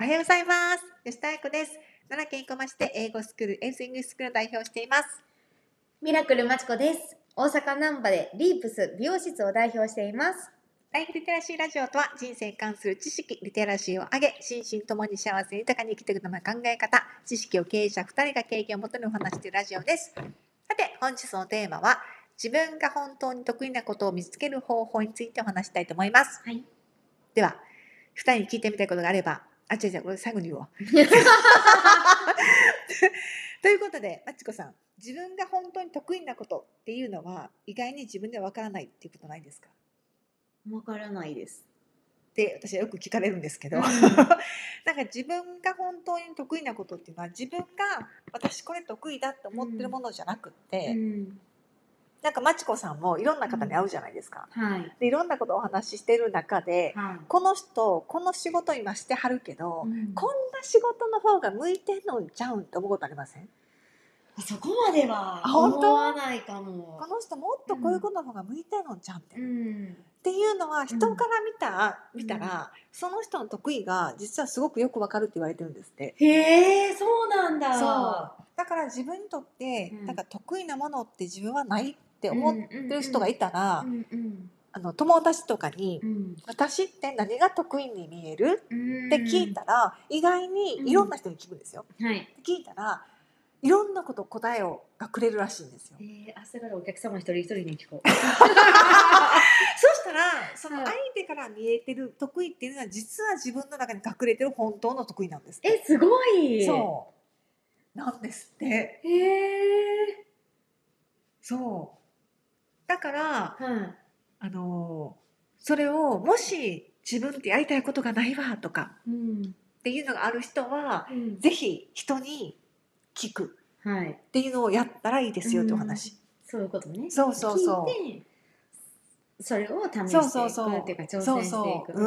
おはようございます。吉田彩子です。奈良県生駒市で英語スクール、エースイングスクールを代表しています。ミラクルまちこです。大阪難波でリープス美容室を代表しています。ライフリテラシーラジオとは人生に関する知識、リテラシーを上げ、心身ともに幸せに豊かに生きていくための考え方、知識を経営者2人が経験をもとにお話しているラジオです。さて、本日のテーマは、自分が本当に得意なことを見つける方法についてお話したいと思います。はい。では、2人に聞いてみたいことがあれば、あ、違う違う、これ最後に言おう。ということで、まちこさん、自分が本当に得意なことっていうのは、意外に自分ではわからないっていうことないですか？わからないです。って私はよく聞かれるんですけど、うん なんか自分が本当に得意なことっていうのは自分が私これ得意だって思ってるものじゃなくって、うん。なんかまちこさんもいろんな方に会うじゃないですか。はい。でいろんなことをお話ししてる中ではい。この人この仕事今してはるけど、うんこんな仕事の方が向いてんのんちゃうんって思うことありません？そこまではあ本当？思わないかもこ。の人もっとこういうことの方が向いてんのんちゃうんって、うっん。ていうのは人から見た、うん見たらその人の得意が実はすごくよくわかるって言われてるんですって。へえ、そうなんだ。そうだから自分にとって、うんなんか得意なものって自分はないって思ってる人がいたら、うんうんあの友達とかにうん「私って何が得意に見える?」うん。って聞いたら、意外にいろんな人に聞くんですよ。はい。聞いたらいろんなこと答えをがくれるらしいんですよえ。ー、明日からお客様一人一人に聞こう。そしたらそのはい相手から見えてる得意っていうのは実は自分の中に隠れてる本当の得意なんです。え、すごい。そうなんですって。へえ。そう。だからはい。あのそれをもし自分ってやりたいことがないわとかうん。っていうのがある人はうんぜひ人に聞くはい。っていうのをやったらいいですよってお話。そういうことね。そうそうそう聞いてそれを試していくそうそうそうっていうか挑戦していく。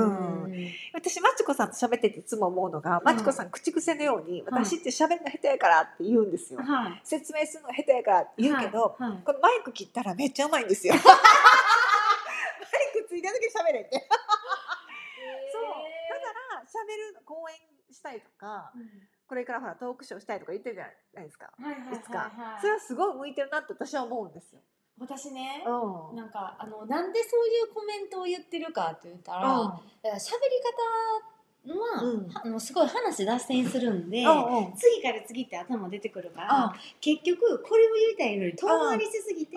私マチコさんと喋ってていつも思うのが、マチコさん口癖のように、はい私って喋るの下手やからって言うんですよ。はい。説明するのが下手やからって言うけど、はいはいこのマイク切ったらめっちゃうまいんですよ。マイクついてる時に喋れって。そう。だから喋る講演したいとか、これからほらトークショーしたいとか言ってるじゃないですか。はいはいはいいつかはいそれはすごい向いてるなって私は思うんですよ。私ね、うん。なんかあのなんでそういうコメントを言ってるかって言ったら、だから喋り方は、うん。あのすごい話脱線するんで、次から次って頭出てくるから、うん。結局これを言いたいのに遠回りしすぎて、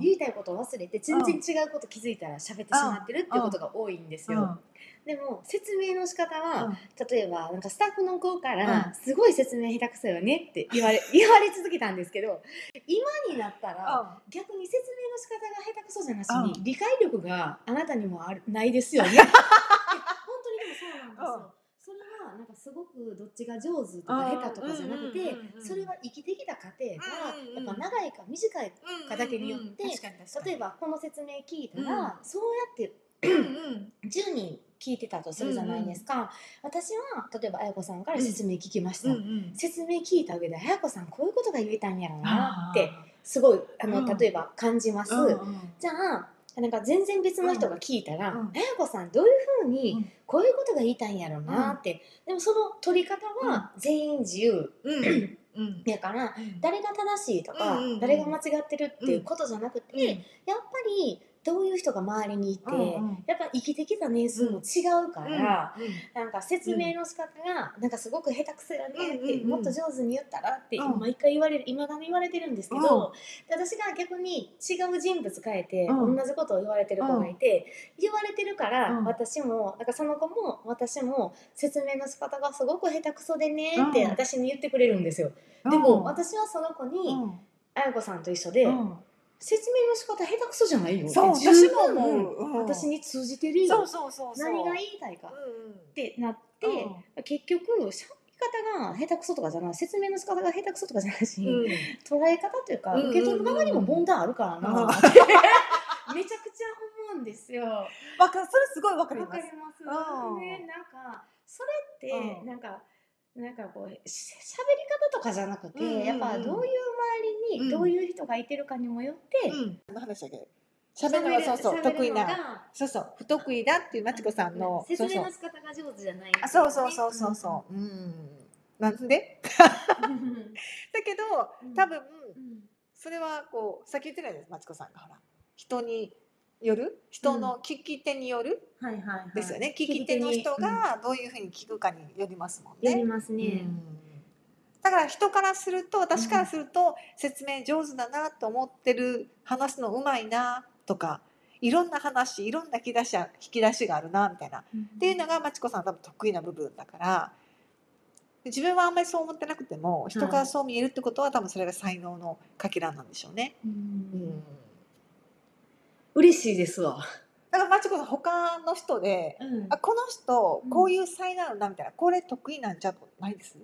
言いたいことを忘れて全然違うこと気づいたら喋ってしまってるってことが多いんですよ。うん。でも説明の仕方は、うん。例えばなんかスタッフの子かうらん「すごい説明下手くそよね」って言われ 言われ続けたんですけど今になったら逆に説明の仕方が下手くそじゃなしに、う理解力があなたにもあるないですよね。いや本当にでもそうなんですよ。それはなんかすごくどっちが上手とか下手とかじゃなくてうんうんうんうんそれは生きてきた過程がうんうんうん。やっぱ長いか短いかだけによって例えばこの説明聞いたら、そうやってうんうん。10人聞いてたとするじゃないですか、私は例えば綾子さんから説明聞きました、うんうん。説明聞いた上で綾子さんこういうことが言えたんやろうなってすごいあの、うん例えば感じます、うんうんじゃあなんか全然別の人が聞いたらうん綾子さんどういうふううにん。こういうことが言いたいんやろうなって、でもその取り方は全員自由うん。うん。やからうん。誰が正しいとか、誰が間違ってるっていうことじゃなくて、うん。やっぱりどういう人が周りにいて、うんうん。やっぱ生きてきた年数も違うから、うん。なんか説明の仕方がなんかすごく下手くそよねって、うんうんうん。もっと上手に言ったらってうん。毎回言われる今だに言われてるんですけど、で私が逆に違う人物変えて、うん。同じことを言われてる子がいて、言われてるから、うん。私もなんかその子も私も説明の仕方がすごく下手くそでねってうん。私に言ってくれるんですよ。うん。でも私はその子に、うん。あやこさんと一緒で、うん説明の仕方下手くそじゃないよ。そう私も思ううん私に通じてるよ。そうそうそう何が言いたいか。っうん。てなって、うん。結局喋り方が下手くそとかじゃない。説明の仕方が下手くそとかじゃないし、うん。捉え方というか、うんうんうん受け取る側にも問題あるからな、うん めちゃくちゃ思うんですよ。わわかる。それすごいわかります。かります。うん。ね、なんかそれってうん。なんか、なんかこうし喋り方とかじゃなくて、うんうんうん。やっぱどういう周りうん。にどういう人がいてるかにもよって、うん。何の話だっけ喋るのがそうそう。得意な。そうそう。不得意だっていうまちこさんの説明の仕方が上手じゃない、あそうそうそうそうそう。うん。なんで？うん。だけどうん。多分うん。それはこうさっき言ってないですまちこさんが。ほら。人による人の聞き手による？はいはいはい。ですよね、聞き手の人がどういうふうに聞くかによりますもんうんやりね。ますね。うん。だから人からすると私からすると説明上手だなと思ってる話すのうまいなとかいろんな話いろんな引き出し引き出しがあるなみたいな。っていうのがまちこさん多分得意な部分だから自分はあんまりそう思ってなくても人からそう見えるってことは多分それが才能のかけらなんでしょうね。ううんん嬉しいですわ。だからまちこさん他の人でうん。あこの人うん。こういう才能あるなみたいなこれ得意なんじゃないです？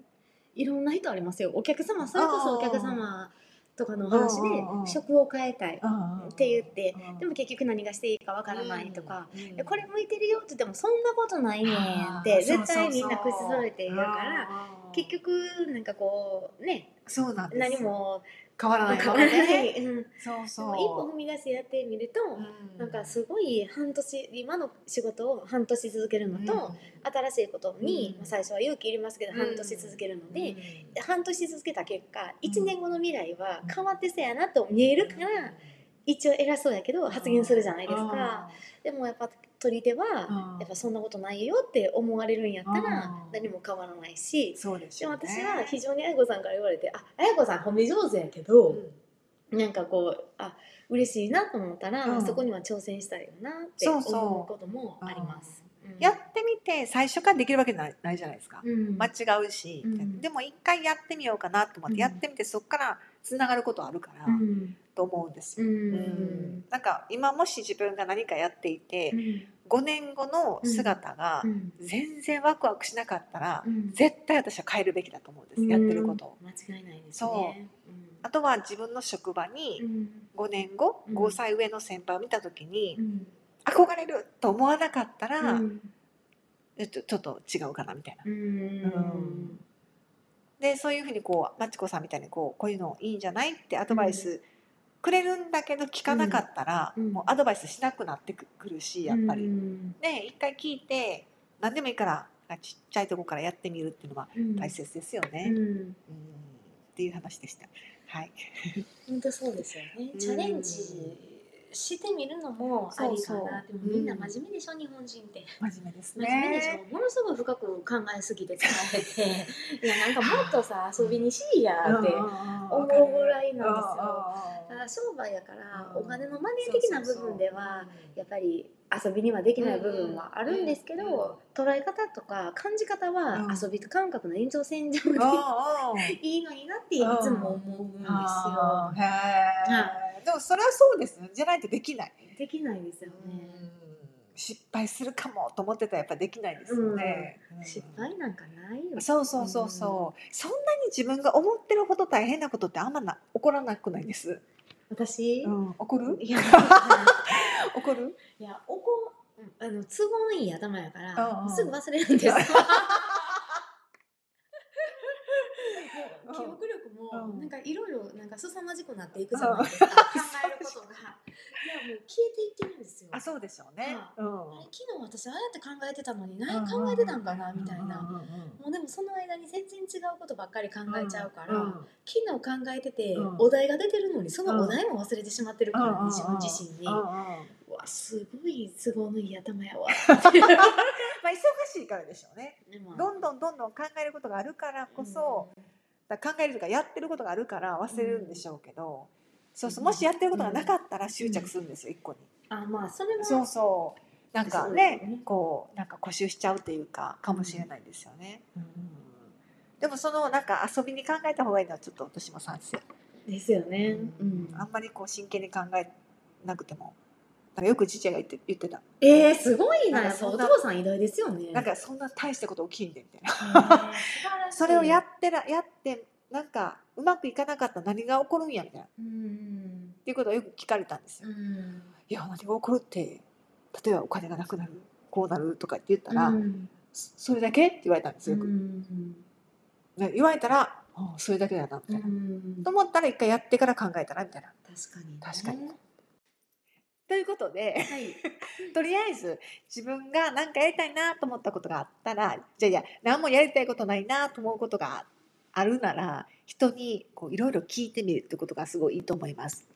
いろんな人ありますよ。お客様、それこそお客様とかのお話うんうんうん。で職を変えたいって言ってうん、でも結局何がしていいかわからないとか、うん。でこれ向いてるよって言ってもそんなことないねんって絶対みんな口揃えて言うから結局なんかこうね。そうなん何も。変わらない。変わらない、うん、でそうそう。も一歩踏み出してやってみると、うん。なんかすごい半年今の仕事を半年続けるのと、新しいことに、うん。まあ最初は勇気いりますけど、うん。半年続けるので、うん。半年続けた結果1年後の未来は変わってそうやなと見えるから、一応偉そうやけど発言するじゃないですか、でもやっぱ取り手は、うんやっぱそんなことないよって思われるんやったらうん何も変わらないし、そうですでも私は非常にあやこさんから言われて「ああやこさん褒め上手やけど、なんかこうあ嬉しいなと思ったら、うん。そこには挑戦したいよなって思そうそう。うこともあります。うん。やってみて最初からできるわけないないじゃないですか。うん。間違うし。うん。でも一回やってみようかなと思っうん。てやってみてそこからつながることあるから。うんと思うんですうよん。なんか今もし自分が何かやっていてうん。5年後の姿がうん。全然ワクワクしなかったらうん。絶対私は変えるべきだと思うんです。やってること。を。うん間違いないですそね。あとは自分の職場にうん。5年後うん。5歳上の先輩を見た時にうん。憧れると思わなかったらうん。えっとちょっと違うかなみたいな。うん。でそういうふうにこうまちこさんみたいにこうこういうのいいんじゃないってアドバイスくれるんだけど聞かなかったら、うんもうアドバイスしなくなってくるしやっぱり。うんね一回聞いて何でもいいからちっちゃいとこからやってみるっていうのはうん大切ですよね。うんうんっていう話でした。はい。本当そうですよね。うんチャレンジしてみるのもありかな。でもみんな真面目でしょ、日本人って。真面目です真面目でしね。ょ。ものすごい深く考えすぎて疲れて、いやなんかもっとさ遊びにしいやって思うぐらいなんですよ。ただ商売やからお金のマネー的な部分ではやっぱり遊びにはできない部分はあるんですけうんうんど捉え方とか感じ方はうん遊び感覚の延長線上で いいのになっていつも思うんですよ。でもそれはそうですよ。じゃないとできない。できないですようんね。失敗するかもと思ってたらやっぱできないですよね。うん失敗なんかないよ。そうそうそうそう、そんなに自分が思ってるほど大変なことってあんまな起こらなくないです？私、うん、起こる？いや、起こる？いや、おこ、あの都合のいい頭やかうんら、うんすぐ忘れるんです。記憶力もうん。なんかいろいろなんか凄まじくなっていくじゃないですか、考えることが。いやもう消えていってるんですよ。あ、そうでしょうね。はうん。昨日私ああやって考えてたのに何考えてたんかなみたいな。もうでもその間に全然違うことばっかり考えちゃうから、うん。昨日考えてて、うん。お題が出てるのにそのお題も忘れてしまってるから、うん自分自身に、わすごい都合のいい頭やわ。まあ忙しいからでしょうね。どんどんどんどん考えることがあるからこそ、だから考えるとかやってることがあるから忘れるんでしょうけど、そうそうもしやってることがなかったら執着するんですよ、一個に。あまあそれはそうそう。なんかねね。こうなんか固執しちゃうっていうかかもしれないですよね。うん。でもそのなんか遊びに考えた方がいいのはちょっと私も賛成。ですよね、ううんん。あんまりこう真剣に考えなくても。なんかよく父が言って言ってた。えー、すごいななんかそんなお父さん偉大ですよねなんかそんな大したこと起きんでみたいな。えー素晴らしい それをやってらやってなんかうまくいかなかったら何が起こるんやみたいな。っうんていうことをよく聞かれたんですよ。うんいや何が起こるって例えばお金がなくなるこうなるとかって言ったら、うんそそれだけって言われたんですよ。よくうんね言われたら、あそれだけだなみたいな。と思ったら一回やってから考えたらみたいな。確かに、確かにねといいうことではい とりあえず自分が何かやりたいなと思ったことがあったらじゃあいや何もやりたいことないなと思うことがあるなら人にこういろいろ聞いてみるってことがすごいいいと思います。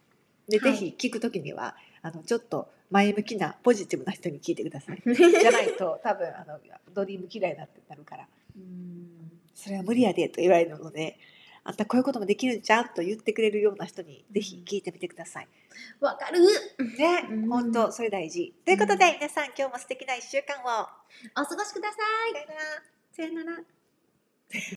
で、はいぜひ聞くときにはあのちょっと前向きなポジティブな人に聞いてください。じゃないと多分あのドリーム嫌いになってなるからうんそれは無理やでと言われるので。あんたこういうこともできるんちゃうと言ってくれるような人にぜひ聞いてみてください。わかるねうん、本当それ大事。ということで、皆さん今日も素敵な一週間を。お過ごしくださいさよなら。さよなら。